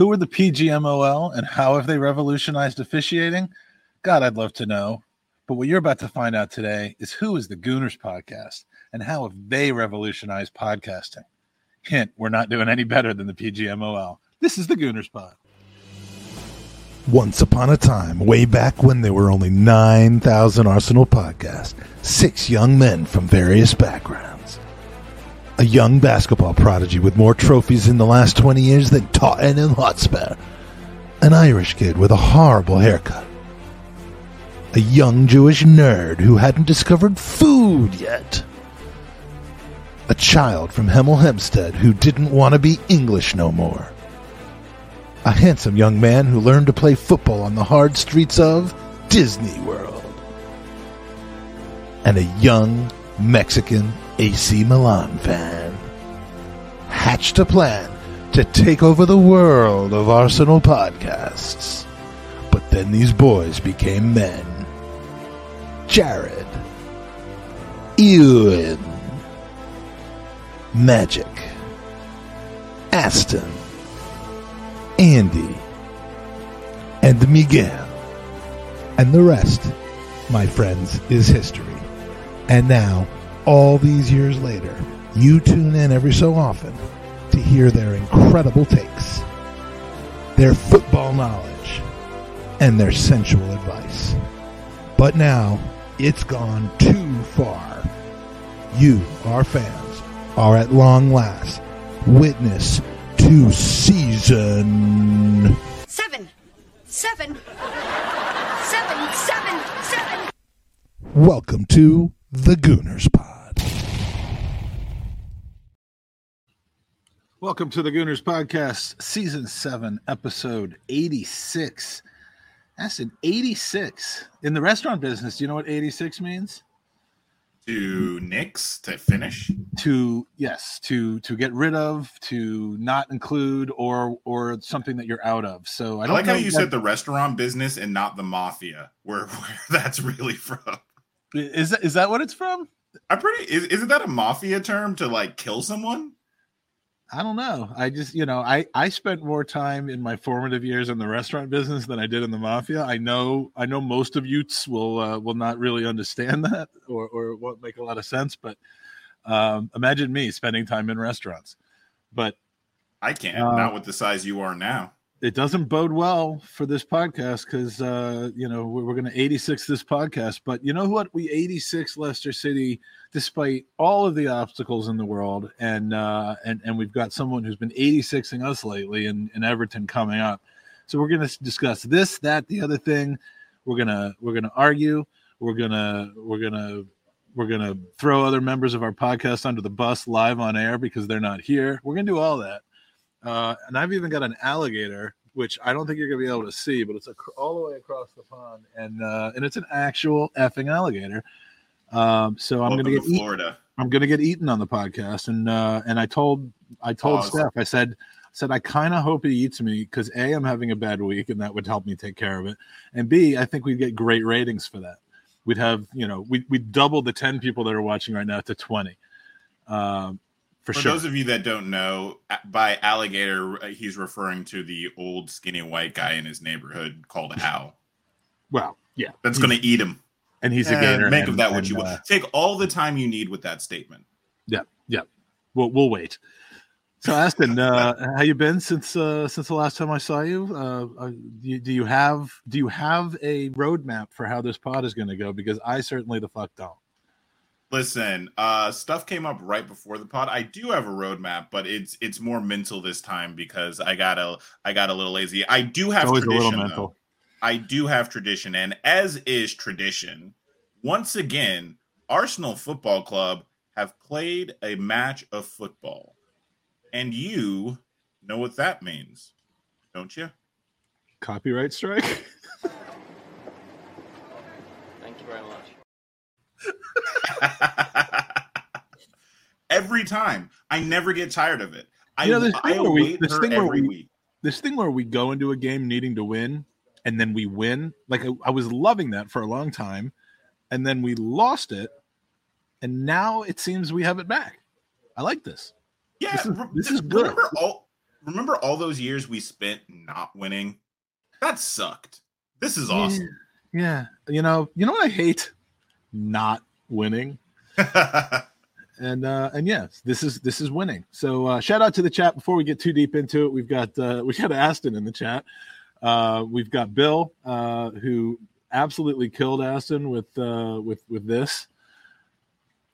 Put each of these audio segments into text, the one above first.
Who are the PGMOL and how have they revolutionized officiating? God, I'd love to know. But what you're about to find out today is who is the Gooners podcast and how have they revolutionized podcasting? Hint, we're not doing any better than the PGMOL. This is the Gooners Pod. Once upon a time, way back when there were only 9,000 Arsenal podcasts, six young men from various backgrounds. A young basketball prodigy with more trophies in the last 20 years than Tottenham Hotspur. An Irish kid with a horrible haircut. A young Jewish nerd who hadn't discovered food yet. A child from Hemel Hempstead who didn't want to be English no more a handsome young man who learned to play football on the hard streets of Disney World, and a young Mexican AC Milan fan hatched a plan to take over the world of Arsenal podcasts. But then these boys became men. Jared, Ewan, Magic, Aston, Andy, and Miguel. And the rest, my friends, is history. And now, all these years later, you tune in every so often to hear their incredible takes, their football knowledge, and their sensual advice. But now, it's gone too far. You, our fans, are at long last witness to season Seven. Seven. Seven. Seven. Seven. Welcome to the Gooners Pod. Welcome to the Gooners Podcast, Season 7, Episode 86. That's an 86. In the restaurant business, do you know what 86 means? to nix, to finish. To yes, to to get rid of, to not include, or or something that you're out of. So I I, don't like how you that- said the restaurant business and not the mafia, where where that's really from. is that is that what it's from? I'm pretty. Is, isn't that a mafia term to like kill someone? I don't know. I just, you know, I I spent more time in my formative years in the restaurant business than I did in the mafia. I know, I know most of youths will uh, will not really understand that or or it won't make a lot of sense. But um, imagine me spending time in restaurants. But I can't. Uh, not with the size you are now. It doesn't bode well for this podcast because uh, you know we're, we're going to 86 this podcast. But you know what? We 86 Leicester City despite all of the obstacles in the world, and uh, and and we've got someone who's been 86ing us lately, in, in Everton coming up. So we're going to discuss this, that, the other thing. We're gonna we're gonna argue. We're gonna we're gonna we're gonna throw other members of our podcast under the bus live on air because they're not here. We're gonna do all that. Uh, and I've even got an alligator, which I don't think you're gonna be able to see, but it's ac- all the way across the pond, and uh, and it's an actual effing alligator. Um, so I'm Welcome gonna to get eat, Florida. I'm gonna get eaten on the podcast, and uh, and I told I told. Steph, I said I said I kind of hope he eats me because a I'm having a bad week, and that would help me take care of it, and b I think we'd get great ratings for that. We'd have you know we we double the ten people that are watching right now to twenty. Um, for, For sure. those of you that don't know, by alligator, uh, he's referring to the old skinny white guy in his neighborhood called Al. well, yeah, That's going to eat him. and he's a gator. make and- of that what and, you will. uh, Take all the time you need with that statement. Yeah, yeah. We'll we'll wait. So Aston, uh, how you been since uh, since the last time I saw you? Uh, uh, do you? Do you have do you have a roadmap for how this pod is going to go? Because I certainly the fuck don't. Listen, uh, stuff came up right before the pod. I do have a roadmap, but it's it's more mental this time because I got a I got a little lazy. I do have Always a tradition. little though. mental. I do have tradition, and as is tradition, once again, Arsenal Football Club have played a match of football, and you know what that means, don't you? Copyright strike. Thank you very much. every time, I never get tired of it. I, You know, this I thing where we- this thing where we- week. this thing where we go into a game needing to win, and then we win. Like I, I was loving that for a long time, and then we lost it, and now it seems we have it back. I like this. Yeah, This is- this is good. remember all remember all those years we spent not winning? That sucked. This is awesome. Yeah. You know, you know what I hate? Not winning. and uh and yes, this is this is winning. So uh shout out to the chat before we get too deep into it. We've got uh we got Aston in the chat. Uh we've got Bill uh who absolutely killed Aston with uh with with this.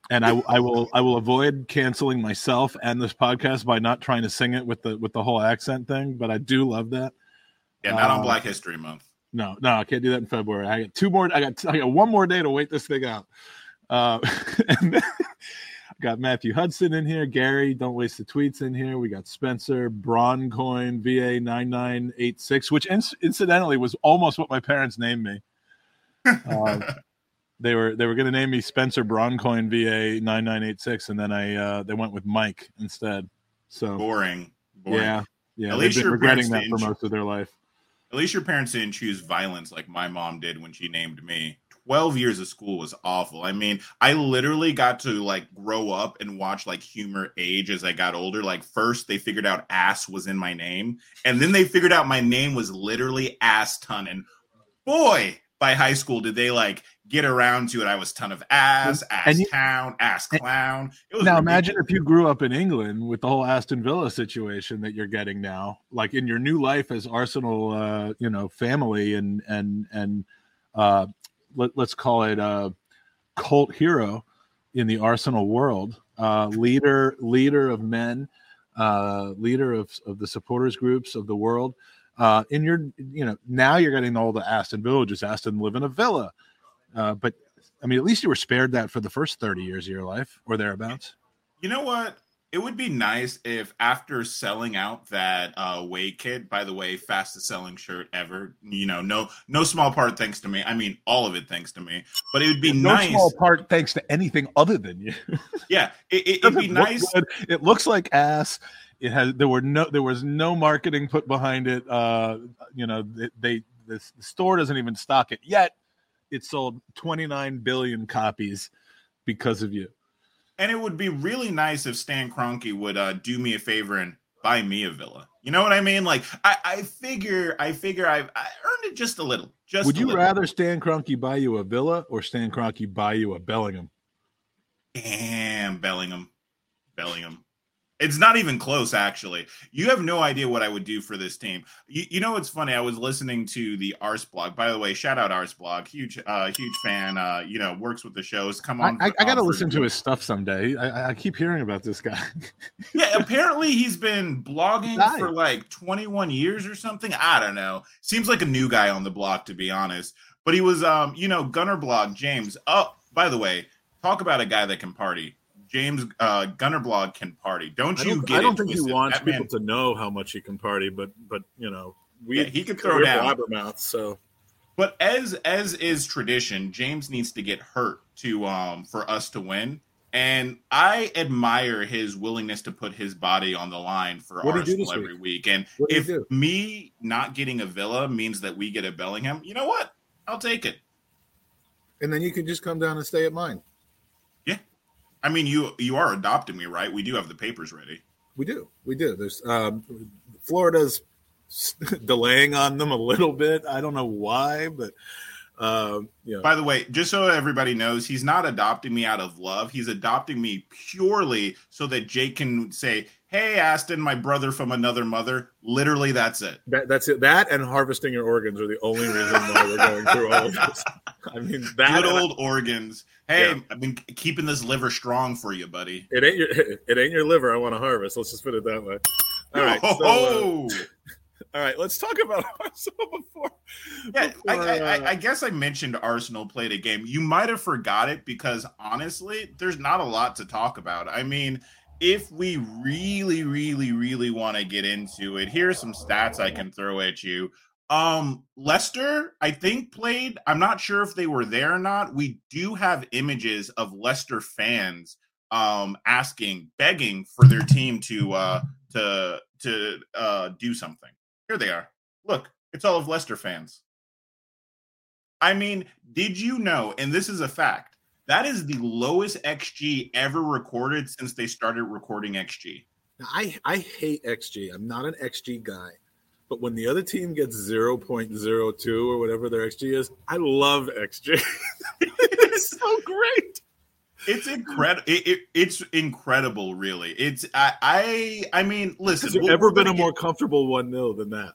And I, I will I will avoid canceling myself and this podcast by not trying to sing it with the with the whole accent thing, but I do love that. yeah, not on Uh, Black History Month. No, no, I can't do that in February. I got two more. I got I got one more day to wait this thing out. Uh, and then I got Matthew Hudson in here. Gary, don't waste the tweets in here. We got Spencer Broncoin VA nine nine eight six, which inc- incidentally was almost what my parents named me. Um, they were they were going to name me Spencer Broncoin VA nine nine eight six, and then I uh, they went with Mike instead. So Boring. Boring. yeah, yeah, At least been regretting that for most of their life. At least your parents didn't choose violence like my mom did when she named me. 12 years of school was awful. I mean, I literally got to like grow up and watch like humor age as I got older. Like, first they figured out ass was in my name, and then they figured out my name was literally ass ton. And boy, by high school, did they like get around to it. I was ton of ass, ass you- town, ass clown. It was now ridiculous. imagine if you grew up in England with the whole Aston Villa situation that you're getting now, like in your new life as Arsenal, uh, you know, family and and and uh, let, let's call it a cult hero in the Arsenal world, uh, leader leader of men, uh, leader of of the supporters groups of the world. Uh, in your, you know, now you're getting all the Aston Villa, just Aston live in a villa, uh, but I mean, at least you were spared that for the first 30 years of your life or thereabouts. You know what? It would be nice if after selling out that uh away kit, by the way, fastest selling shirt ever, you know, no no small part thanks to me. I mean all of it thanks to me. But it would be no nice. small part thanks to anything other than you. Yeah, it, it, would be look nice. good. It looks like ass. It has there were no there was no marketing put behind it. Uh, you know, they, they the store doesn't even stock it yet. It sold 29 billion copies because of you. And it would be really nice if Stan Kroenke would uh do me a favor and buy me a villa. You know what I mean? Like I, I figure I figure I've I earned it just a little. Just Would you little. rather Stan Kroenke buy you a villa or Stan Kroenke buy you a Bellingham? Damn, Bellingham. Bellingham. It's not even close, actually. You have no idea what I would do for this team. You, you know what's funny? I was listening to the Arseblog. By the way, shout out Arseblog. Huge, uh, huge fan. Uh, you know, works with the shows. Come on. I, I got to listen to his stuff someday. I, I- keep hearing about this guy. Yeah, apparently he's been blogging Died. for like 21 years or something. I don't know. Seems like a new guy on the block, to be honest. But he was, um, you know, Gunnerblog James. Oh, by the way, talk about a guy that can party. James uh, Gunnerblog can party. Don't I you don't, get I don't it think he wants That man- people to know how much he can party, but but you know, we Yeah, he could throw we're down. blabbermouths, so But as as is tradition, James needs to get hurt to um for us to win. And I admire his willingness to put his body on the line for What'd he do Arsenal this every week. And if me not getting a Villa means that we get a Bellingham, you know what? I'll take it. and then you can just come down and stay at mine. I mean, you you are adopting me, right? We do have the papers ready. We do, we do. There's um, Florida's delaying on them a little bit. I don't know why, but um, know, By the way, just so everybody knows, he's not adopting me out of love. He's adopting me purely so that Jake can say, "Hey, Aston, my brother from another mother." Literally, that's it. that, that's it. That and harvesting your organs are the only reason why we're going through all of this. I mean, that Good old organs. Hey, Yeah. I've been keeping this liver strong for you, buddy. it ain't your it ain't your liver. I want to harvest. Let's just put it that way. All right, so, uh, Oh, all right. Let's talk about Arsenal before. yeah. Before, I, uh, I, I guess I mentioned Arsenal played a game. You might have forgot it because honestly, there's not a lot to talk about. I mean, if we really, really, really want to get into it, here's some stats I can throw at you. Um, Leicester, I think played. I'm not sure if they were there or not. We do have images of Leicester fans um asking, begging for their team to uh to to uh do something. Here they are. Look, it's all of Leicester fans. I mean, did you know, and this is a fact, that is the lowest XG ever recorded since they started recording XG. I I hate XG. I'm not an XG guy, but when the other team gets 0.02 or whatever their XG is, I love XG. it's so great. It's incredible. It, it, it's incredible, really. It's I I I mean, listen. Has there ever been a more comfortable one 0 than that?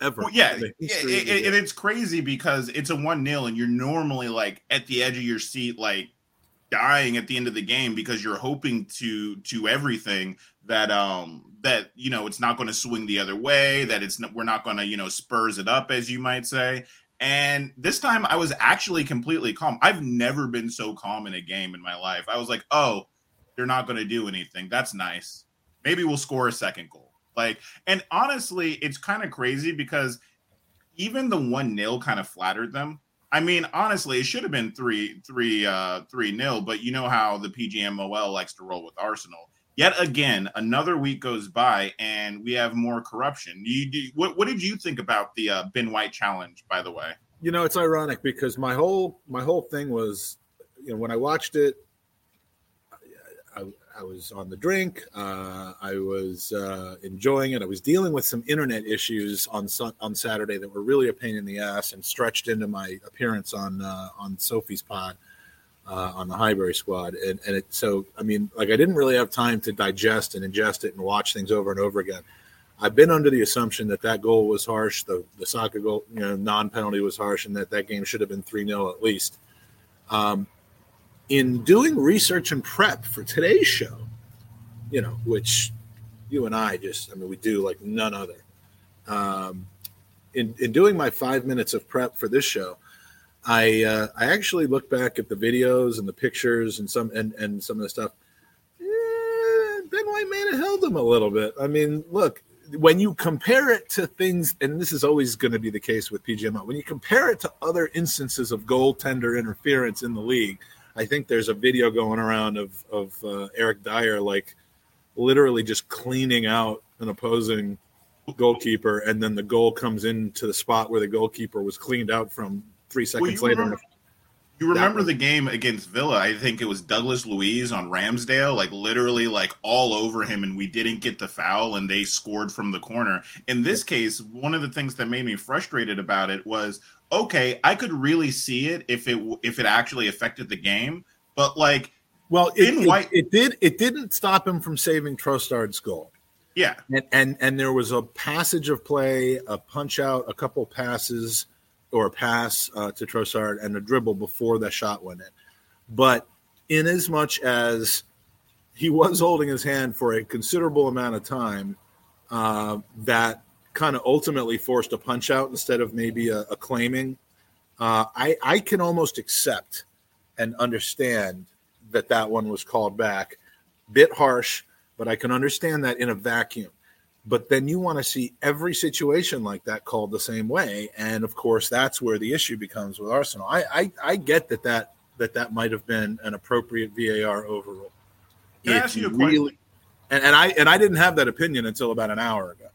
Ever? Well, yeah, yeah, it- and it's crazy because it's a one 0 and you're normally like at the edge of your seat, like dying at the end of the game because you're hoping to to everything that um that you know it's not going to swing the other way, that it's we're not going to you know spurs it up as you might say. And this time I was actually completely calm. I've never been so calm in a game in my life. I was like, oh, they're not going to do anything. That's nice. Maybe we'll score a second goal. Like, and honestly, it's kind of crazy because even the one nil kind of flattered them. I mean, honestly, it should have been three, three, uh, three nil. But you know how the PGMOL likes to roll with Arsenal. Yet again, another week goes by and we have more corruption. You, what, what did you think about the uh, Ben White challenge? By the way, you know it's ironic because my whole my whole thing was you know when i watched it i, was on the drink uh, i was uh, enjoying it i was dealing with some internet issues on on saturday that were really a pain in the ass and stretched into my appearance on uh, on sophie's pod uh, on the Highbury squad, and and it so I mean like I didn't really have time to digest and ingest it and watch things over and over again. I've been under the assumption that that goal was harsh, the the soccer goal, you know, non penalty was harsh, and that that game should have been three 0 at least. Um, in doing research and prep for today's show, you know, which you and I just, I mean, we do like none other. Um, in in doing my five minutes of prep for this show, I uh, I actually looked back at the videos and the pictures and some and and some of the stuff. Eh, ben White may have held him a little bit. I mean, look, when you compare it to things, and this is always going to be the case with PGMO, when you compare it to other instances of goaltender interference in the league, I think there's a video going around of of uh, Eric Dier like literally just cleaning out an opposing goalkeeper, and then the goal comes into the spot where the goalkeeper was cleaned out from three seconds you later. remember- You remember the game against Villa? I think it was Douglas Luiz on Ramsdale, like literally like all over him, and we didn't get the foul, and they scored from the corner. In this case, one of the things that made me frustrated about it was okay, I could really see it if it if it actually affected the game, but like Well, it, it- White- it did. It didn't stop him from saving Trossard's goal. yeah, and and and there was a passage of play, a punch out, a couple passes or a pass uh, to Trossard and a dribble before that shot went in. But in as much as he was holding his hand for a considerable amount of time, uh, that kind of ultimately forced a punch out instead of maybe a, a claiming. Uh, I I can almost accept and understand that that one was called back. Bit harsh, but I can understand that in a vacuum. But then you want to see every situation like that called the same way, and of course that's where the issue becomes with Arsenal. I I, I get that that that that might have been an appropriate VAR overrule. Can I ask you a question? And, and I and I didn't have that opinion until about an hour ago.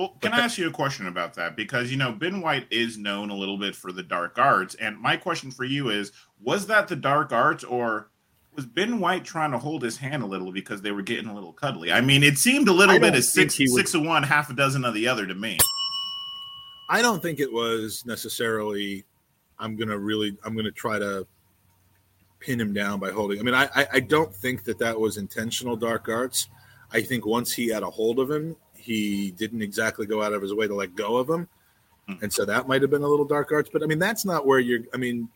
Well, can I ask you a question about that? Because you know, Ben White is known a little bit for the dark arts, and my question for you is: Was that the dark arts, or was Ben White trying to hold his hand a little because they were getting a little cuddly? I mean, it seemed a little bit of six would- six of one, half a dozen of the other to me. I don't think it was necessarily. I'm gonna really. I'm gonna try to pin him down by holding. I mean, I, I I don't think that that was intentional dark arts. I think once he had a hold of him, he didn't exactly go out of his way to let go of him, and so that might have been a little dark arts. But I mean, that's not where you're. I mean,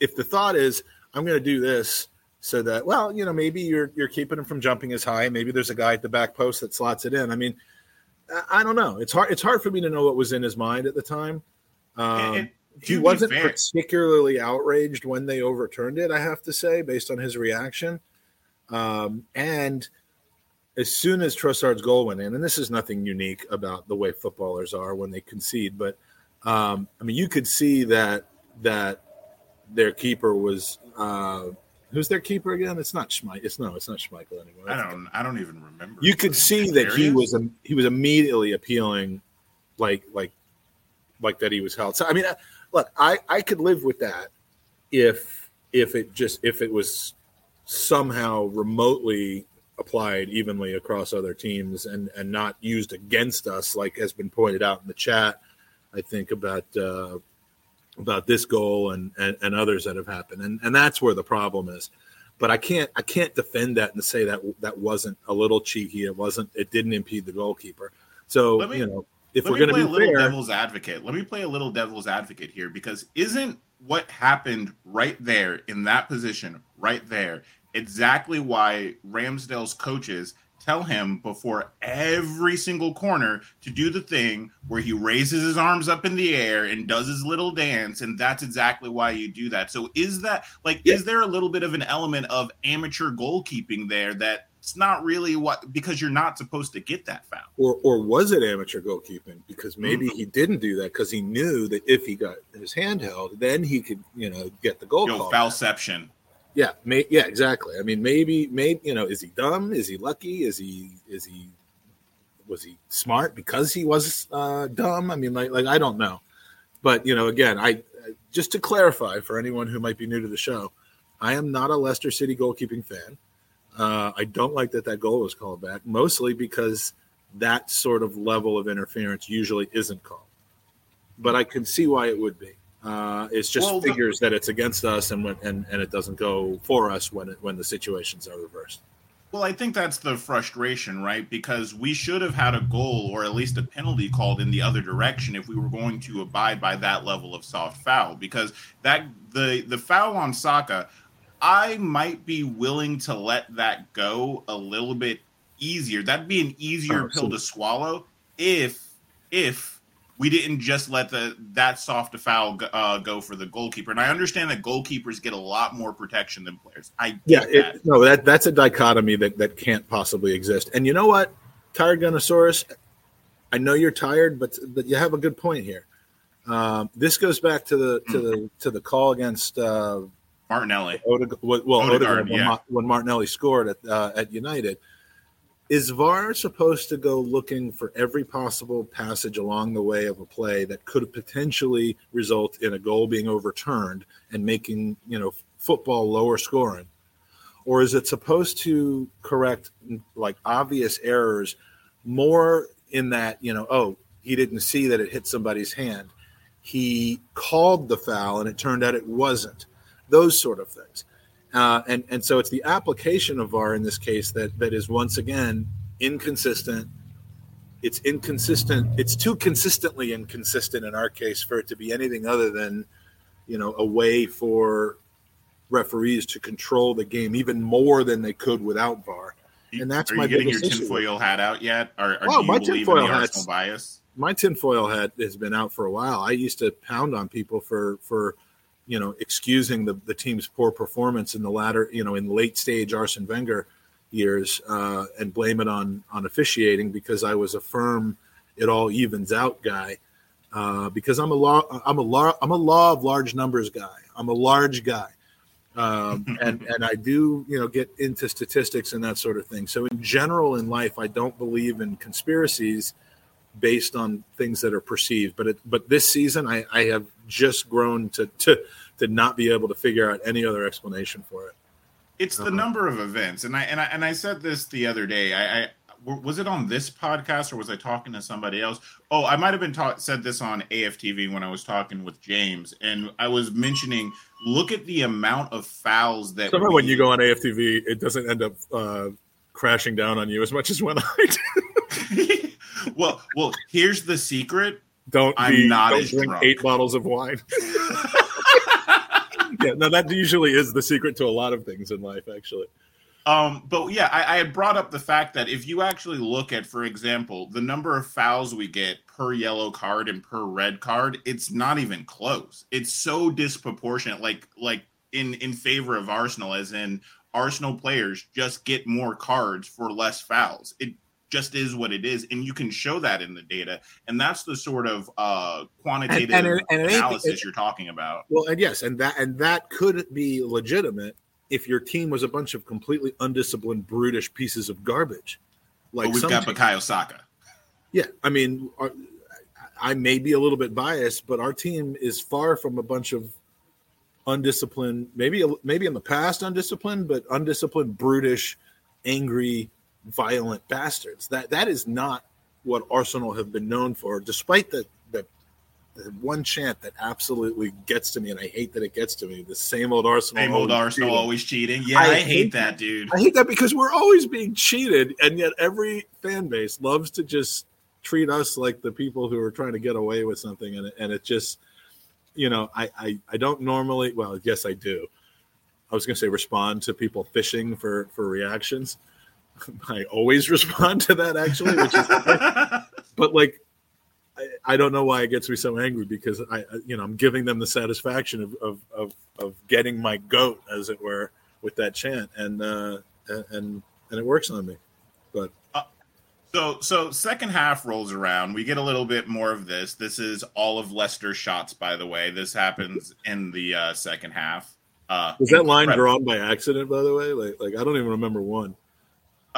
if the thought is I'm going to do this so that well, you know, maybe you're you're keeping him from jumping as high. Maybe there's a guy at the back post that slots it in. I mean, I- I don't know. It's hard. It's hard for me to know what was in his mind at the time. Um, he wasn't particularly outraged when they overturned it. I have to say, based on his reaction. Um, and as soon as Trossard's goal went in, and this is nothing unique about the way footballers are when they concede, but um, I mean, you could see that that their keeper was uh, who's their keeper again? It's not Schmeichel. It's no, it's not Schmeichel anymore. I don't. I don't even remember. You could see that he was he was immediately appealing, like like like that he was held. So I mean, uh, look, I I could live with that if if it just if it was somehow remotely applied evenly across other teams and and not used against us, like has been pointed out in the chat. I think about uh, about this goal and, and and others that have happened, and and that's where the problem is. But I can't I can't defend that and say that that wasn't a little cheeky. It wasn't. It didn't impede the goalkeeper. So Let me- you know, if we're going play to a little fair, devil's advocate. Let me play a little devil's advocate here because isn't what happened right there in that position, right there, exactly why Ramsdale's coaches tell him before every single corner to do the thing where he raises his arms up in the air and does his little dance and that's exactly why you do that so is that like Yeah. is there a little bit of an element of amateur goalkeeping there that it's not really what because you're not supposed to get that foul or or was it amateur goalkeeping? Because maybe mm-hmm. he didn't do that because he knew that if he got his hand held, then he could you know get the goal Yo, foulception. Yeah, may, yeah, exactly. I mean, maybe, maybe you know, is he dumb? Is he lucky? Is he is he was he smart because he was uh, dumb? I mean, like like I don't know, but you know, again, I just to clarify for anyone who might be new to the show, I am not a Leicester City goalkeeping fan. Uh, I don't like that that goal was called back, mostly because that sort of level of interference usually isn't called. But I can see why it would be. Uh, it's just Well, the- figures that it's against us, and when, and and it doesn't go for us when it, when the situations are reversed. Well, I think that's the frustration, right? Because we should have had a goal or at least a penalty called in the other direction if we were going to abide by that level of soft foul. Because that the the foul on Saka, I might be willing to let that go a little bit easier. That'd be an easier Oh, pill to swallow if if we didn't just let the that soft a foul go- uh, go for the goalkeeper. And I understand that goalkeepers get a lot more protection than players. I Yeah, get that. it, no, that that's a dichotomy that that can't possibly exist. And you know what, tired Gunnosaurus, I know you're tired, but but you have a good point here. Um, this goes back to the to the to the call against uh, Martinelli. Well, Odegaard, Odegaard, when, yeah. Ma- when Martinelli scored at uh, at United. Is VAR supposed to go looking for every possible passage along the way of a play that could potentially result in a goal being overturned and making you know football lower scoring, or is it supposed to correct like obvious errors more in that you know oh he didn't see that it hit somebody's hand, he called the foul and it turned out it wasn't. Those sort of things. Uh, and and so it's the application of VAR in this case that that is once again inconsistent. It's inconsistent. It's too consistently inconsistent in our case for it to be anything other than, you know, a way for referees to control the game even more than they could without VAR. And that's Are my you getting your issue. tinfoil hat out yet? Or, or Well, do my you believe in tinfoil the hat's- Arsenal bias? my tinfoil hat has been out for a while. I used to pound on people for for you know excusing the, the team's poor performance in the latter you know in late stage Arsene Wenger years uh, and blame it on on officiating because I was a firm it all evens out guy uh, because I'm a law I'm a law I'm a law of large numbers guy. I'm a large guy. Um, and and I do you know get into statistics and that sort of thing. So in general in life, I don't believe in conspiracies based on things that are perceived. But it, but this season, I, I have just grown to, to to not be able to figure out any other explanation for it. It's the Uh-huh. number of events, and I and I and I said this the other day. I, I was it on this podcast or was I talking to somebody else? Oh, I might have been taught said this on AFTV when I was talking with James, and I was mentioning look at the amount of fouls that Somehow we- when you go on AFTV, it doesn't end up uh, crashing down on you as much as when I do. well, well, here's the secret. Don't I'm be, not don't drink drunk. eight bottles of wine. yeah, no, that usually is the secret to a lot of things in life, actually. Um, but yeah, I, I had brought up the fact that if you actually look at, for example, the number of fouls we get per yellow card and per red card, it's not even close. It's so disproportionate, like like in in favor of Arsenal, as in Arsenal players just get more cards for less fouls. It just is what it is, and you can show that in the data, and that's the sort of uh, quantitative And- and and analysis you're talking about. Well, and yes, and that and that could be legitimate if your team was a bunch of completely undisciplined, brutish pieces of garbage. Like but we've got. Bukayo Saka. Yeah, I mean, our, I may be a little bit biased, but our team is far from a bunch of undisciplined. Maybe maybe in the past undisciplined, but undisciplined, brutish, angry, violent bastards. That that is not what Arsenal have been known for, despite the the, the one chant that absolutely gets to me, and I hate that it gets to me. The same old Arsenal, Same old Arsenal cheating. always cheating. Yeah, I I, hate hate that, dude. I hate that because we're always being cheated, and yet every fan base loves to just treat us like the people who are trying to get away with something, and it, and it just, you know, I, I I don't normally. Well, yes, I do. I was going to say respond to people fishing for for reactions. I always respond to that actually, which is, but like. I, I don't know why it gets me so angry because I, you know, I'm giving them the satisfaction of, of, of, of getting my goat, as it were, with that chant, and uh, and and it works on me. But So so second half rolls around. We get a little bit more of this. This is all of Leicester's shots, by the way. This happens in the uh, second half. Uh, was that line drawn by accident, by the way? Like, like I don't even remember one.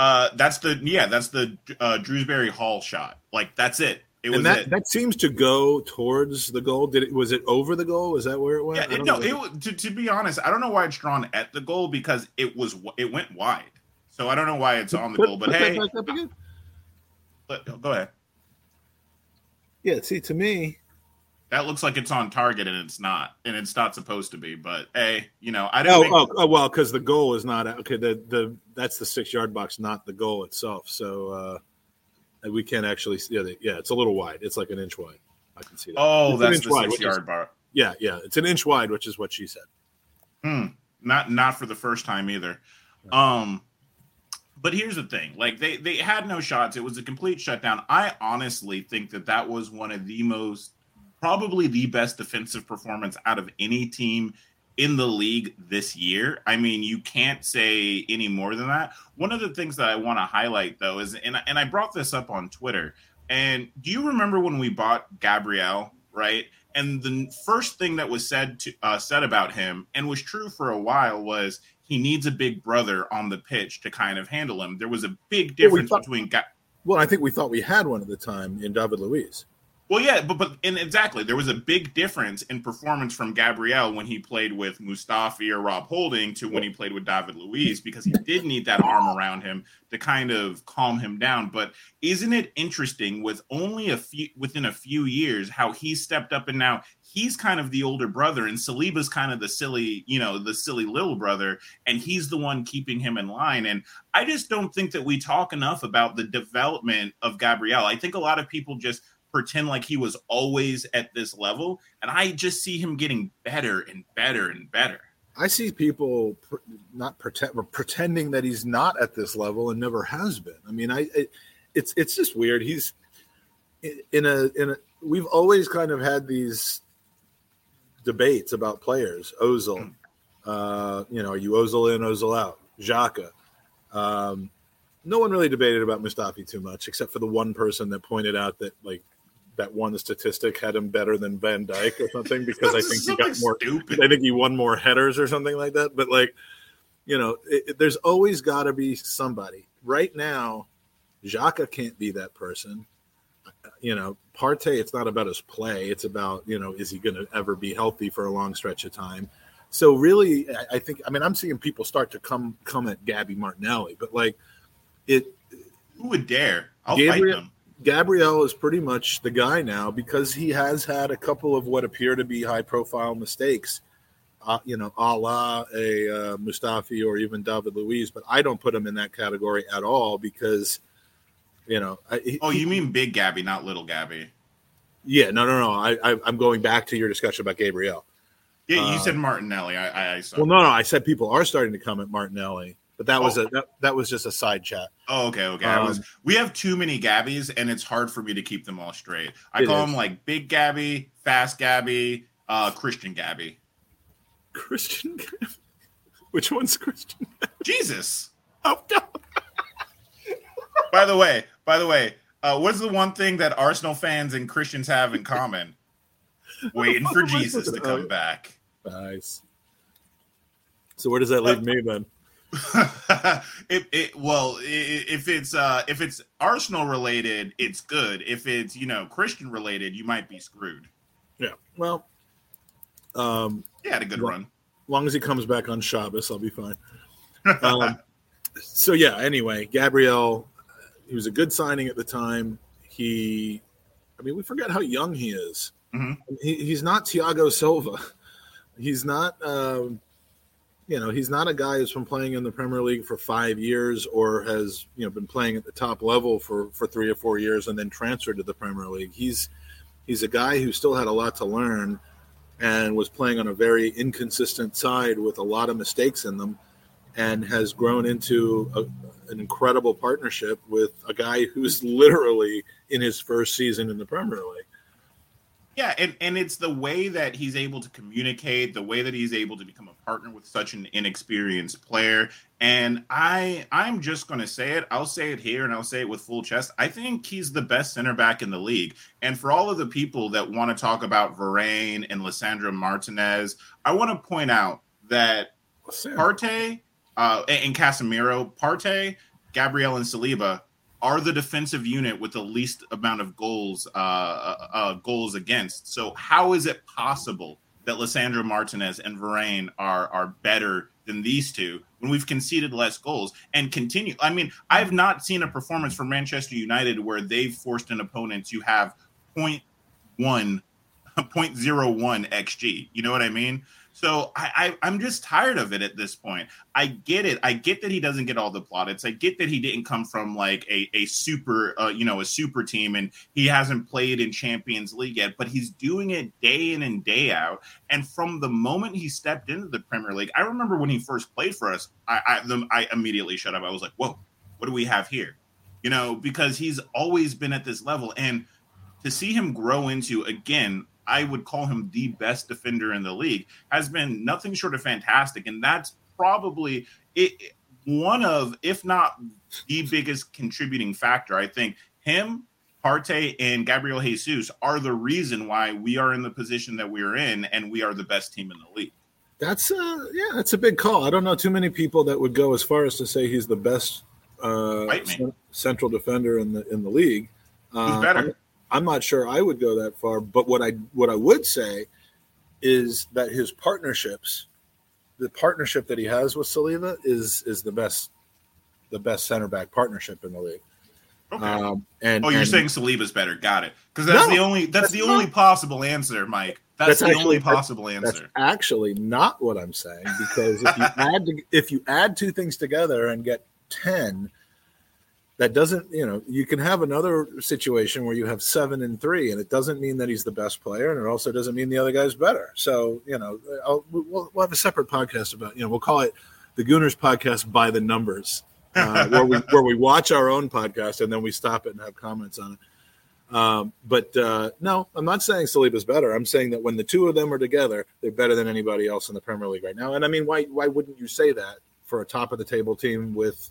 Uh, that's the yeah, that's the uh, Dewsbury-Hall shot. Like that's it. It was and that it. that seems to go towards the goal. Did it? Was it over the goal? Is that where it went? Yeah, it, no, know. it to, to be honest, I don't know why it's drawn at the goal because it was it went wide. So I don't know why it's on the Put- goal. But put that hey, back up again? let- go ahead. yeah. See, to me, That looks like it's on target and it's not, and it's not supposed to be. But hey, you know, I oh, didn't. think- oh, oh well, because the goal is not okay. The the that's the six yard box, not the goal itself. So uh, we can't actually. see- Yeah, yeah, it's a little wide. It's like an inch wide. I can see that. oh, It's that's inch the wide, six yard bar. Yeah, yeah, it's an inch wide, which is what she said. Hmm. Not not for the first time either. Um but here's the thing. Like they they had no shots. It was a complete shutdown. I honestly think that that was one of the most probably the best defensive performance out of any team in the league this year. I mean, you can't say any more than that. One of the things that I want to highlight though is and I- and I brought this up on Twitter. And do you remember when we bought Gabriel, right? And the first thing that was said to uh, said about him, and was true for a while, was he needs a big brother on the pitch to kind of handle him. There was a big Well, we difference thought- between. Ga- Well, I think we thought we had one at the time in David Luiz. Well, yeah, but but and exactly, there was a big difference in performance from Gabriel when he played with Mustafi or Rob Holding to when he played with David Luiz because he did need that arm around him to kind of calm him down. But isn't it interesting with only a few within a few years how he stepped up and now he's kind of the older brother and Saliba's kind of the silly, you know, the silly little brother and he's the one keeping him in line and I just don't think that we talk enough about the development of Gabriel. I think a lot of people just pretend like he was always at this level and I just see him getting better and better and better. I see people pr- not pretend, pretending that he's not at this level and never has been. I mean, I it, it's it's just weird. He's in a in a. We've always kind of had these debates about players. Ozil, uh, you know, are you Ozil in, Ozil out? Xhaka. Um, no one really debated about Mustafi too much, except for the one person that pointed out that like that one statistic had him better than Van Dijk or something because I think he got more stupid. I think he won more headers or something like that. But like, you know, it, it- there's always got to be somebody. Right now, Xhaka can't be that person. You know, Partey, it's not about his play. It's about you know, is he going to ever be healthy for a long stretch of time? So really, I, I think. I mean, I'm seeing people start to come come at Gabby Martinelli, but like, it Who would dare? I'll Gabriel- fight them. Gabriel is pretty much the guy now because he has had a couple of what appear to be high profile mistakes, uh, you know, a la a uh, Mustafi or even David Luiz. But I don't put him in that category at all because, you know, I, he- Oh, you mean big Gabby, not little Gabby? yeah, no, no, no. I, I, I'm going back to your discussion about Gabriel. Yeah, you Uh, said Martinelli. I, I, I. Well, no, no, I said people are starting to come at Martinelli, but that was Oh. a that, that was just a side chat. Oh, okay, okay. I was. Um, We have too many Gabbies, and it's hard for me to keep them all straight. I call is. them like Big Gabby, Fast Gabby, uh, Christian Gabby. Christian, which one's Christian? Jesus. Oh no. By the way, by the way, uh, what's the one thing that Arsenal fans and Christians have in common? Waiting for fuck am I Jesus to come back. Nice. So where does that leave me then? it, it well i- i- if it's uh if it's arsenal related it's good if it's you know christian related you might be screwed Yeah. Well, um, he had a good Well- run as long as he comes back on Shabbos, I'll be fine. Um, so yeah. Anyway, Gabriel, he was a good signing at the time. He, I mean, we forget how young he is. Mhm. He, he's not Thiago Silva. He's not. Um, you know, he's not a guy who's been playing in the Premier League for five years or has you know been playing at the top level for for three or four years and then transferred to the Premier League. He's he's a guy who still had a lot to learn and was playing on a very inconsistent side with a lot of mistakes in them and has grown into a, an incredible partnership with a guy who's literally in his first season in the Premier League. Yeah, and, and it's the way that he's able to communicate, the way that he's able to become a partner with such an inexperienced player. And I I'm just gonna say it. I'll say it here and I'll say it with full chest. I think he's the best center back in the league. And for all of the people that want to talk about Varane and Lisandro Martinez, I want to point out that Partey uh, and Casemiro, Partey, Gabriel, and Saliba are the defensive unit with the least amount of goals uh, uh, uh, goals against. So how is it possible that Lisandro Martinez and Varane are are better than these two when we've conceded less goals and continue? I mean, I've not seen a performance from Manchester United where they've forced an opponent to have 0.1 0.01 xg. You know what I mean? So I, I, I'm just tired of it at this point. I get it. I get that he doesn't get all the plaudits. I get that he didn't come from like a, a super, uh, you know, a super team, and he hasn't played in Champions League yet. But he's doing it day in and day out. And from the moment he stepped into the Premier League, I remember when he first played for us. I I, the, I immediately shut up. I was like, "Whoa, what do we have here?" You know, because he's always been at this level, and to see him grow into again I would call him the best defender in the league, has been nothing short of fantastic. And that's probably it, one of, if not the biggest contributing factor. I think him, Partey, and Gabriel Jesus are the reason why we are in the position that we're in, and we are the best team in the league. That's uh yeah, that's a big call. I don't know too many people that would go as far as to say he's the best uh, central defender in the in the league. Who's Uh, better? I'm, not sure I would go that far, but what I what I would say is that his partnerships, the partnership that he has with Saliba is is the best the best center back partnership in the league. Okay. Um, and oh, you're and saying Saliba's better. Got it. Because that's No, the only that's, that's the only not- possible answer, Mike. That's, That's the actually- only possible That's answer. actually not what I'm saying because if you add if you add two things together and get ten, that doesn't you know you can have another situation where you have seven and three, and it doesn't mean that he's the best player, and it also doesn't mean the other guy's better. So you know I'll, we'll, we'll have a separate podcast about you know we'll call it the Gooners podcast by the numbers, uh, where we where we watch our own podcast and then we stop it and have comments on it. Um, but uh, no, I'm not saying Saliba's better. I'm saying that when the two of them are together, they're better than anybody else in the Premier League right now. And I mean, why why wouldn't you say that for a top of the table team with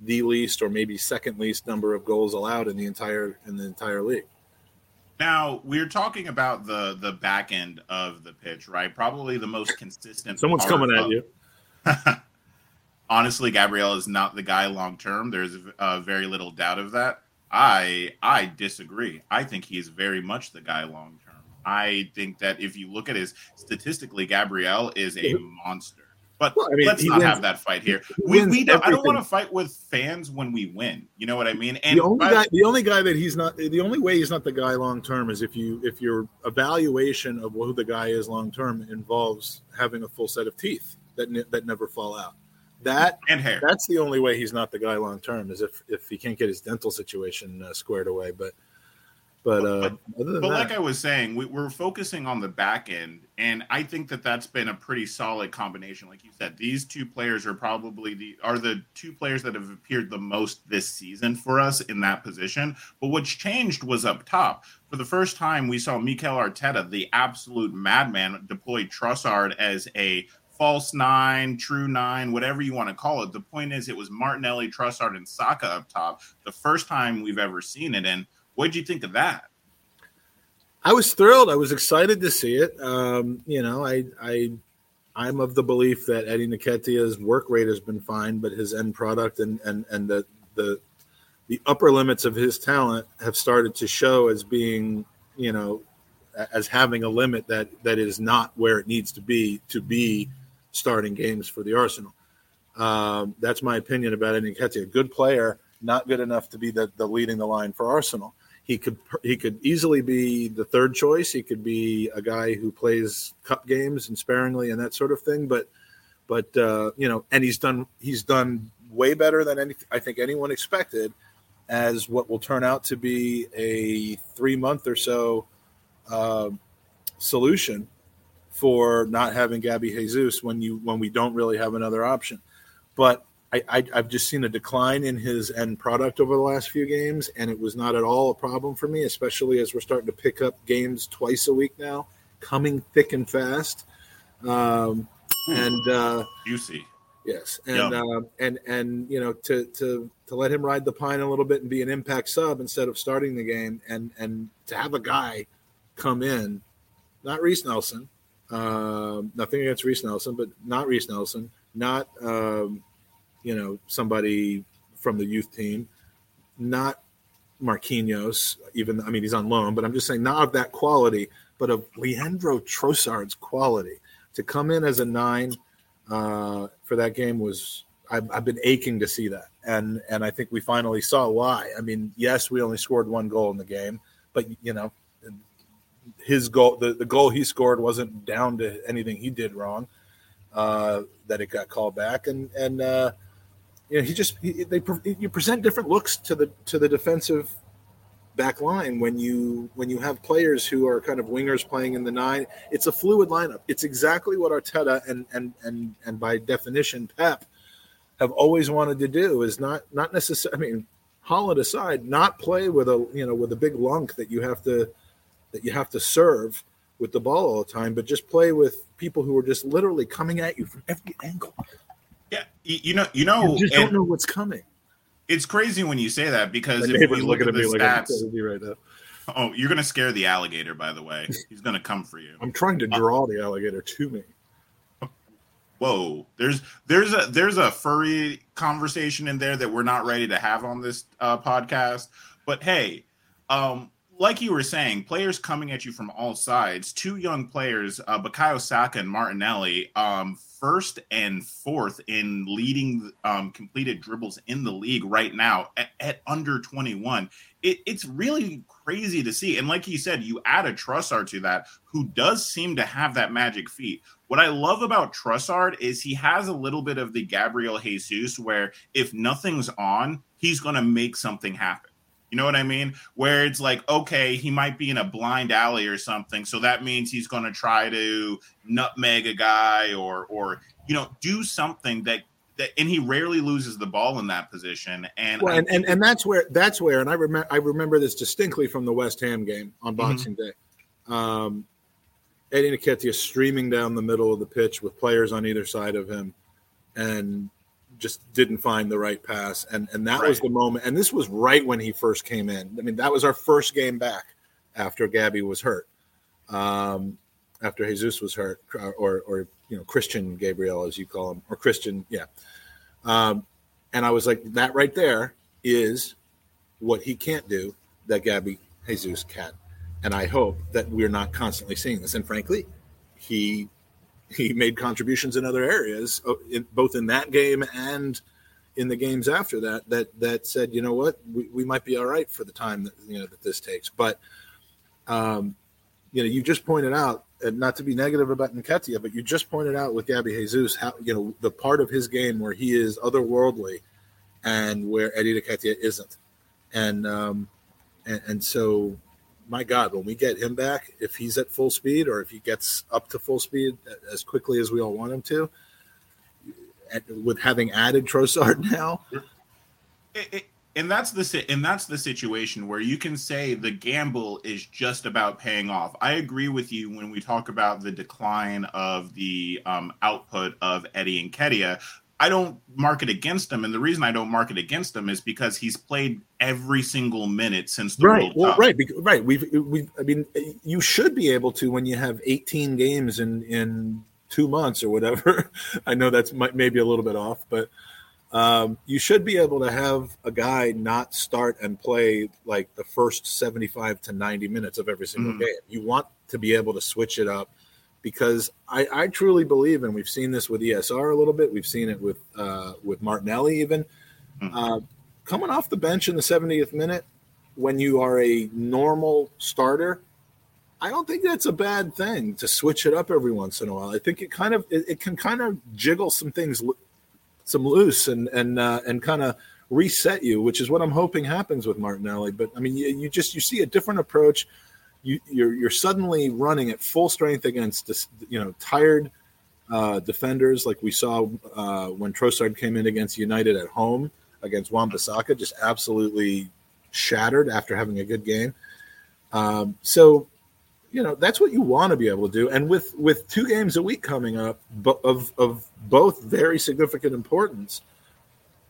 the least or maybe second least number of goals allowed in the entire in the entire league? Now we're talking about the the back end of the pitch, right? Probably the most consistent. Someone's coming at of- you. Honestly, Gabriel is not the guy long term. There's uh, very little doubt of that. I I disagree. I think he's very much the guy long term. I think that if you look at his statistically, Gabriel is a monster. But Well, I mean, let's not wins- have that fight here. he We, we don't, I don't want to fight with fans when we win. You know what I mean? And the only but- guy, the only guy that he's not, the only way he's not the guy long term is if you if your evaluation of who the guy is long term involves having a full set of teeth that ne- that never fall out. That and hair. that's the only way he's not the guy long term is if if he can't get his dental situation uh, squared away. But but, uh, But- But that, like I was saying, we, we're focusing on the back end, and I think that that's been a pretty solid combination. Like you said, these two players are probably the are the two players that have appeared the most this season for us in that position. But what's changed was up top. For the first time, we saw Mikel Arteta, the absolute madman, deploy Trossard as a false nine, true nine, whatever you want to call it. The point is, it was Martinelli, Trossard, and Saka up top. The first time we've ever seen it, and what did you think of that? I was thrilled. I was excited to see it. Um, you know, I I I'm of the belief that Eddie Nketiah's work rate has been fine, but his end product and and and the the the upper limits of his talent have started to show as being, you know, as having a limit that that is not where it needs to be to be starting games for the Arsenal. Um, that's my opinion about Eddie Nketiah. Good player, not good enough to be the, the leading the line for Arsenal. He could he could easily be the third choice. He could be a guy who plays cup games and sparingly and that sort of thing. But but uh, you know, and he's done he's done way better than any I think anyone expected as what will turn out to be a three month or so uh, solution for not having Gabby Jesus when you when we don't really have another option. But I, I, have just seen a decline in his end product over the last few games, and it was not at all a problem for me, especially as we're starting to pick up games twice a week now, coming thick and fast. Um, and uh, juicy. Yes, and uh, and and you know to to to let him ride the pine a little bit and be an impact sub instead of starting the game, and and to have a guy come in, not Reiss Nelson, uh, nothing against Reiss Nelson, but not Reiss Nelson, not um, you know somebody from the youth team, not Marquinhos. Even I mean he's on loan, but I'm just saying not of that quality, but of Leandro Trossard's quality to come in as a nine uh, for that game was I've, I've, been aching to see that, and and I think we finally saw why. I mean, yes, we only scored one goal in the game, but you know, his goal, the, the goal he scored wasn't down to anything he did wrong. Uh, that it got called back, and and uh, you know he just he, they you present different looks to the to the defensive back line when you when you have players who are kind of wingers playing in the nine. It's a fluid lineup. It's exactly what Arteta and and and and by definition Pep have always wanted to do is not not necessarily. I mean, Haaland aside, not play with a you know with a big lunk that you have to that you have to serve with the ball all the time, but just play with people who are just literally coming at you from every angle. Yeah, you, know, you know, you just don't know what's coming. It's crazy when you say that because My if we look at, the like stats, right now. oh, you're gonna scare the alligator. By the way, he's gonna come for you. I'm trying to draw the alligator to me. Whoa, there's there's a there's a furry conversation in there that we're not ready to have on this uh, podcast. But hey, um, like you were saying, players coming at you from all sides. Two young players, uh, Bukayo Saka and Martinelli, um, first and fourth in leading um, completed dribbles in the league right now at, at under 21. It, it's really crazy to see. And like you said, you add a Trossard to that, who does seem to have that magic feet. What I love about Trossard is he has a little bit of the Gabriel Jesus, where if nothing's on, he's going to make something happen. You know what I mean? Where it's like, okay, he might be in a blind alley or something, so that means he's going to try to nutmeg a guy or, or you know, do something that that, and he rarely loses the ball in that position. And well, and, and, and that's where that's where, and I remember I remember this distinctly from the West Ham game on mm-hmm. Boxing mm-hmm. Day. Um, Eddie Nketiah streaming down the middle of the pitch with players on either side of him, and just didn't find the right pass. And and that right. was the moment. And this was right when he first came in. I mean, that was our first game back after Gabby was hurt, um, after Jesus was hurt, or or you know Christian Gabriel as you call him, or Christian, yeah. Um, and I was like, that right there is what he can't do that Gabby Jesus can. And I hope that we're not constantly seeing this. And frankly, he he made contributions in other areas, uh, both in that game and in the games after that. That that said, you know what, we, we might be all right for the time that you know that this takes. But um, you know, you just pointed out, and not to be negative about Nketiah, but you just pointed out with Gabby Jesus how you know the part of his game where he is otherworldly, and where Eddie Nketiah isn't, and um, and, and so my God, when we get him back, if he's at full speed or if he gets up to full speed as quickly as we all want him to, with having added Trossard now, it, it, and that's the and that's the situation where you can say the gamble is just about paying off. I agree with you when we talk about the decline of the um, output of Eddie Nketiah. I don't mark it against him, and the reason I don't mark it against him is because he's played every single minute since the right, World well, Cup. right, right. We've, we I mean, you should be able to when you have 18 games in in two months or whatever. I know that's maybe a little bit off, but um, you should be able to have a guy not start and play like the first 75 to 90 minutes of every single mm. game. You want to be able to switch it up because I, I truly believe, and we've seen this with ESR a little bit. We've seen it with uh, with Martinelli even Mhm. uh, coming off the bench in the 70th minute when you are a normal starter. I don't think that's a bad thing to switch it up every once in a while. I think it kind of it, it can kind of jiggle some things, some loose, and and uh, and kind of reset you, which is what I'm hoping happens with Martinelli. But I mean, you, you just you see a different approach. You you're you're suddenly running at full strength against you know tired uh, defenders like we saw uh, when Trossard came in against United at home against Wan-Bissaka, just absolutely shattered after having a good game. Um, so, you know, that's what you want to be able to do. And with with two games a week coming up, but of of both very significant importance,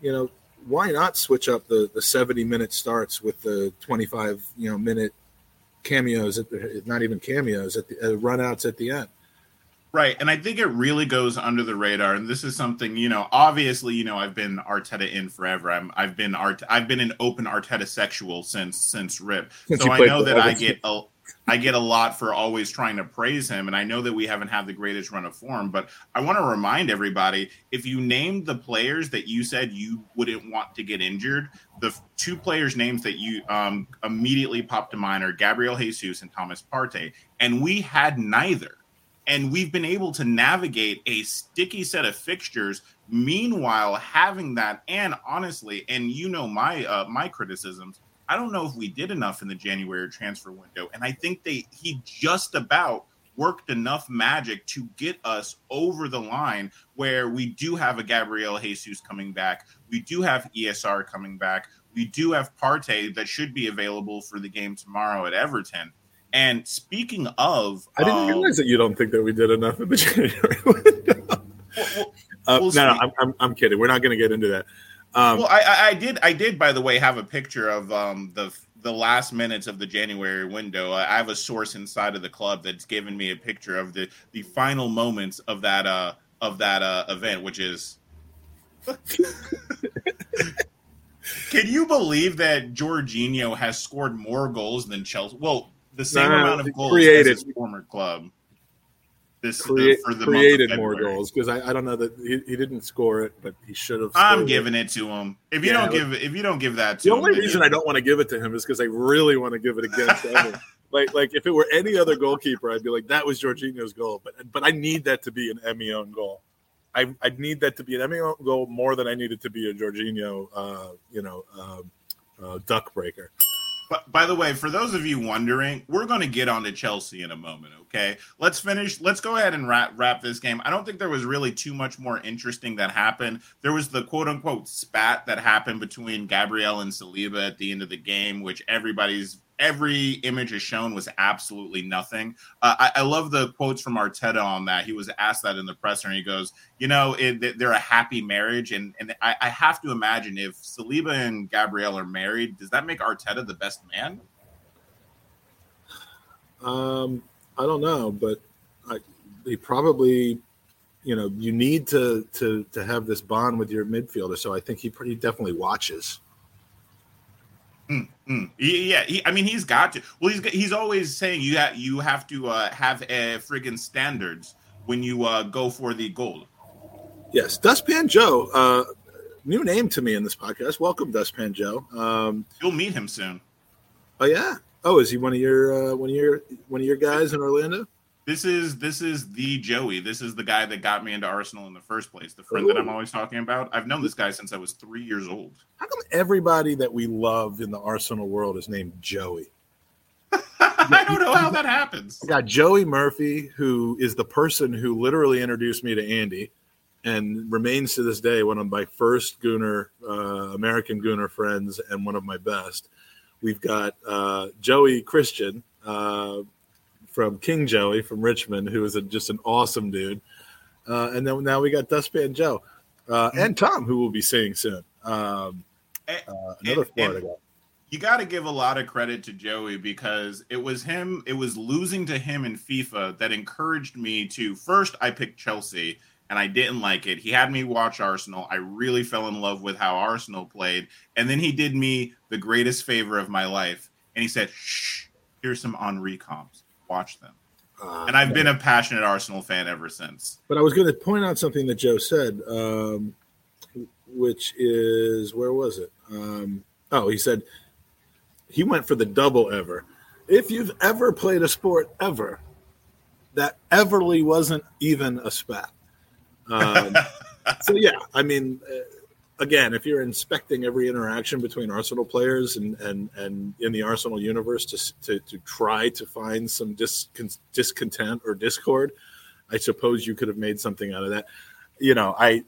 you know, why not switch up the the 70 minute starts with the 25 you know minute cameos at the, not even cameos at the uh, runouts at the end. Right. And I think it really goes under the radar. And this is something, you know, obviously, you know, I've been Arteta in forever. I'm I've been Art I've been an open Arteta sexual since since Rip. Since so I know that I get a I get a lot for always trying to praise him. And I know that we haven't had the greatest run of form, but I want to remind everybody if you named the players that you said you wouldn't want to get injured, the two players' names that you um, immediately popped to mind are Gabriel Jesus and Thomas Partey. And we had neither and we've been able to navigate a sticky set of fixtures meanwhile having that and honestly and you know my uh, my criticisms i don't know if we did enough in the january transfer window and i think they he just about worked enough magic to get us over the line where we do have a gabriel jesus coming back we do have esr coming back we do have Partey that should be available for the game tomorrow at everton and speaking of I didn't um, realize that you don't think that we did enough in the January window. well, well, Uh, Well, no, no, I'm, I'm, I'm kidding. We're not going to get into that. Um, well, I, I, I did. I did, by the way, have a picture of um, the the last minutes of the January window. I I have a source inside of the club that's given me a picture of the the final moments of that uh of that uh event, which is. Can you believe that Jorginho has scored more goals than Chelsea? Well, the same No, amount of goals created. as his former club. This create, for the created more goals because I, I don't know that he, he didn't score it, but he should have. I'm giving it to him. If you Yeah, don't give, if you don't give that to him, The him, only reason I don't want to give it to him is because I really want to give it against Evan. Like, like if it were any other goalkeeper, I'd be like, that was Jorginho's goal. But, but I need that to be an Emi own goal. I, I need that to be an Emi own goal more than I need it to be a Jorginho, uh, you know, um, uh, duck breaker. But by the way, for those of you wondering, we're going to get onto Chelsea in a moment. Okay, let's finish. Let's go ahead and wrap wrap this game. I don't think there was really too much more interesting that happened. There was the quote unquote spat that happened between Gabriel and Saliba at the end of the game, which everybody's every image is shown was absolutely nothing. Uh, I, I love the quotes from Arteta on that. He was asked that in the presser, and he goes, "You know, it, they're a happy marriage, and and I, I have to imagine if Saliba and Gabriel are married, does that make Arteta the best man?" Um, I don't know, but I, they probably, you know, you need to to to have this bond with your midfielder. So I think he pretty definitely watches. Mm, mm. Yeah, he, I mean, he's got to. Well, he's he's always saying you have you have to uh, have a friggin' standards when you uh, go for the goal. Yes, Dustpan Joe, uh, new name to me in this podcast. Welcome, Dustpan Joe. Um, You'll meet him soon. oh yeah. Oh, is he one of your uh, one of your one of your guys in Orlando? This is this is the Joey. This is the guy that got me into Arsenal in the first place. The friend that I'm always talking about. I've known this guy since I was three years old. How come everybody that we love in the Arsenal world is named Joey? I don't know how that happens. I got Joey Murphy, who is the person who literally introduced me to Andy, and remains to this day one of my first Gooner, uh, American Gooner friends, and one of my best. We've got uh, Joey Christian uh, from King Joey from Richmond, who is a, just an awesome dude, uh, and then now we got Dustpan Joe uh, and Tom, who we'll be seeing soon. Um, And- uh, another and- Florida and- guy. you got to give a lot of credit to Joey because it was him, it was losing to him in FIFA that encouraged me to first, I picked Chelsea and I didn't like it. He had me watch Arsenal. I really fell in love with how Arsenal played. And then he did me the greatest favor of my life. And he said, Shh, here's some Henry comps. Watch them. Uh, And I've been a passionate Arsenal fan ever since. But I was going to point out something that Joe said, um, which is where was it? Um, oh, he said he went for the double ever. If you've ever played a sport ever, that Everly wasn't even a spat. Um, so yeah, I mean, uh, again, if you're inspecting every interaction between Arsenal players and and and in the Arsenal universe to to, to try to find some discon- discontent or discord, I suppose you could have made something out of that. You know, I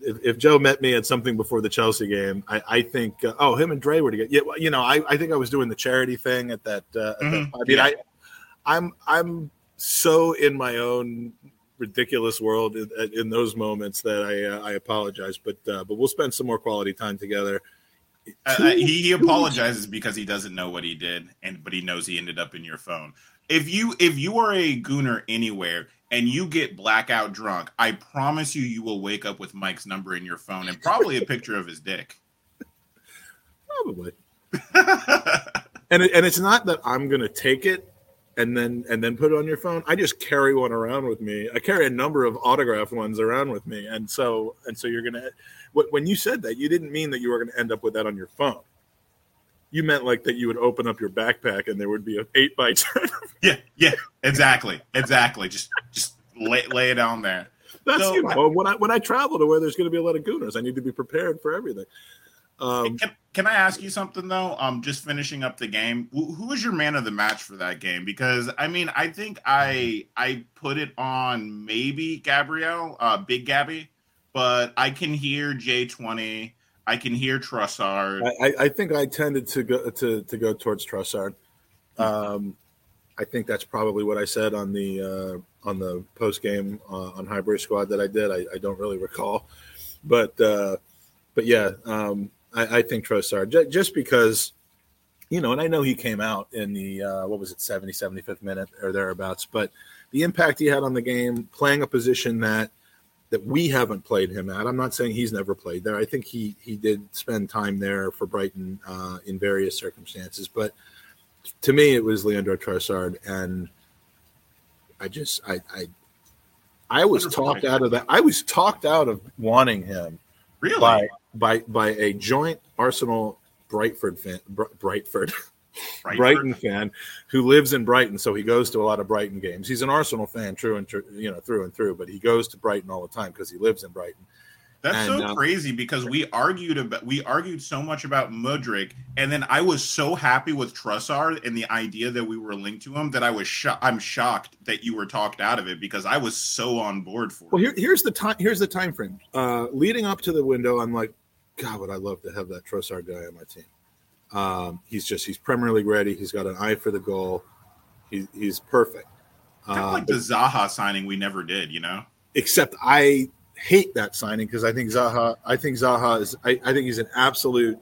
if, if Joe met me at something before the Chelsea game, I, I think uh, oh him and Dre were together. Yeah, well, you know, I, I think I was doing the charity thing at that. Uh, at that. I mean, Yeah. I I'm I'm so in my own ridiculous world in, in those moments that I uh, I apologize, but uh, but we'll spend some more quality time together. Uh, uh, he, he apologizes because he doesn't know what he did, and but he knows he ended up in your phone. If you if you are a gooner anywhere and you get blackout drunk, I promise you, you will wake up with Mike's number in your phone and probably a picture of his dick. Probably. and it, and it's not that I'm going to take it and then and then put it on your phone. I just carry one around with me. I carry a number of autographed ones around with me, and so and so you're gonna. When you said that, you didn't mean that you were going to end up with that on your phone. You meant like that you would open up your backpack and there would be a eight by ten. yeah, yeah, exactly, exactly. Just just lay lay it on there. That's So- you know when I when I travel to where there's going to be a lot of gooners, I need to be prepared for everything. Um, Can, can I ask you something though? Um, just finishing up the game. Who, who was your man of the match for that game? Because I mean, I think I I put it on maybe Gabriel, uh, Big Gabby, but I can hear J twenty. I can hear Trossard. I, I- I think I tended to go to, to go towards Trossard. Um, I think that's probably what I said on the uh, on the post game uh, on Highbury Squad that I did. I, I don't really recall, but uh, but yeah, um, I, I think Trossard j- just because you know, and I know he came out in the uh, what was it 70 75th minute or thereabouts, but the impact he had on the game, playing a position that that we haven't played him at. I'm not saying he's never played there. I think he he did spend time there for Brighton uh, in various circumstances, but to me, it was Leandro Trossard, and I just I I, I was talked out of that. I was talked out of wanting him really? by by by a joint Arsenal Brightford fan, Br- Brightford Right? Brighton fan who lives in Brighton, so he goes to a lot of Brighton games. He's an Arsenal fan, true and true, you know, through and through. But he goes to Brighton all the time because he lives in Brighton. That's And, so uh, crazy because we argued about we argued so much about Mudryk, and then I was so happy with Trossard and the idea that we were linked to him that I was sho- I'm shocked that you were talked out of it because I was so on board for Well, it. here, here's the time. Here's the time frame. Uh, leading up to the window, I'm like, God, would I love to have that Trossard guy on my team. Um, he's just he's Premier League ready. He's got an eye for the goal. He, he's perfect. Kind of Uh, like the Zaha signing we never did, you know? except I hate that signing because I think Zaha. I think Zaha is. I, I think he's an absolute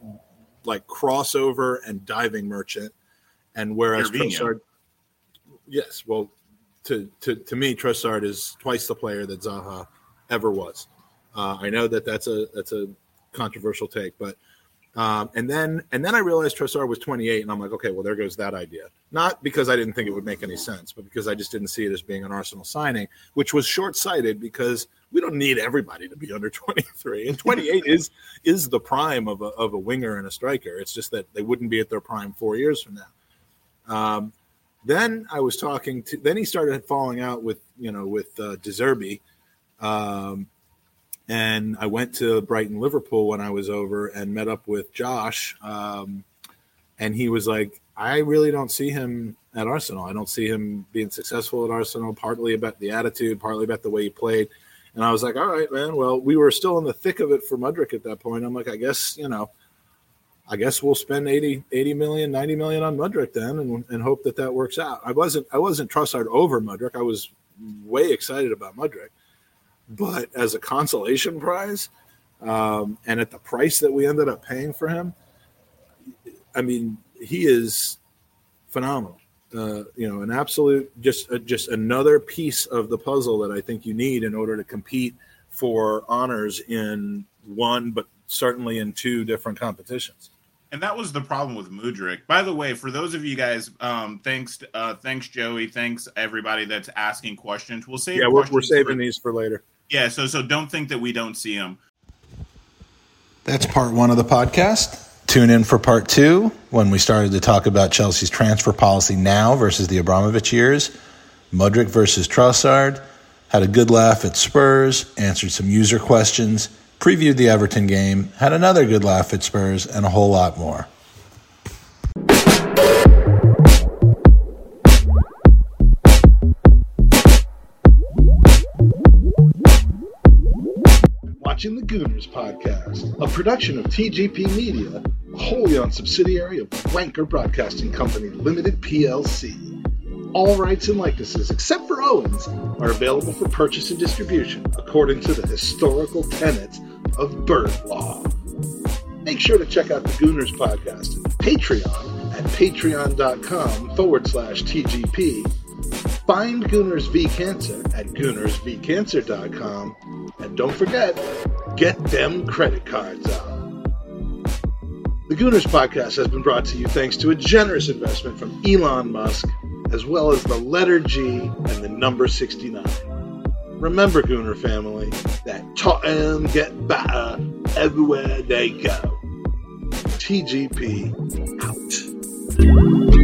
like crossover and diving merchant. And whereas. Trossard, yes, well, to to to me, Trossard is twice the player that Zaha ever was. Uh, I know that that's a that's a controversial take, but um, and then and then I realized Trossard was 28, and I'm like, okay, well, there goes that idea. Not because I didn't think it would make any sense, but because I just didn't see it as being an Arsenal signing, which was short sighted because we don't need everybody to be under 23, and 28 is is the prime of a of a winger and a striker. It's just that they wouldn't be at their prime four years from now. Um, then I was talking to. Then he started falling out with you know with uh, De Zerbi. Um, and I went to Brighton, Liverpool when I was over and met up with Josh. Um, and he was like, I really don't see him at Arsenal. I don't see him being successful at Arsenal, partly about the attitude, partly about the way he played. And I was like, all right, man. Well, we were still in the thick of it for Mudryk at that point. I'm like, I guess, you know, I guess we'll spend 80, 80 million, 90 million on Mudryk then and, and hope that that works out. I wasn't, I wasn't Trossard over Mudryk. I was way excited about Mudryk but as a consolation prize um, and at the price that we ended up paying for him i mean he is phenomenal uh, you know an absolute just uh, just another piece of the puzzle that i think you need in order to compete for honors in one but certainly in two different competitions And that was the problem with Mudryk. By the way, for those of you guys, um, thanks, uh, thanks Joey, thanks everybody that's asking questions. We'll save. Yeah, we're, we're saving for- these for later. Yeah, so so don't think that we don't see them. That's part one of the podcast. Tune in for part two when we started to talk about Chelsea's transfer policy now versus the Abramovich years. Mudryk versus Trossard. Had a good laugh at Spurs, answered some user questions, previewed the Everton game, had another good laugh at Spurs, and a whole lot more. Watching the Gooners podcast, a production of TGP Media, wholly owned subsidiary of Wanker Broadcasting Company Limited PLC. All rights and likenesses, except for Owens, are available for purchase and distribution according to the historical tenets of bird law. Make sure to check out the Gooners podcast on Patreon at patreon.com forward slash TGP. Find Gooners v Cancer at goonersvcancer.com. And don't forget, get them credit cards out. The Gooners podcast has been brought to you thanks to a generous investment from Elon Musk, as well as the letter G and the number 69. Remember, Gooner family, that Tottenham get better everywhere they go. TGP out.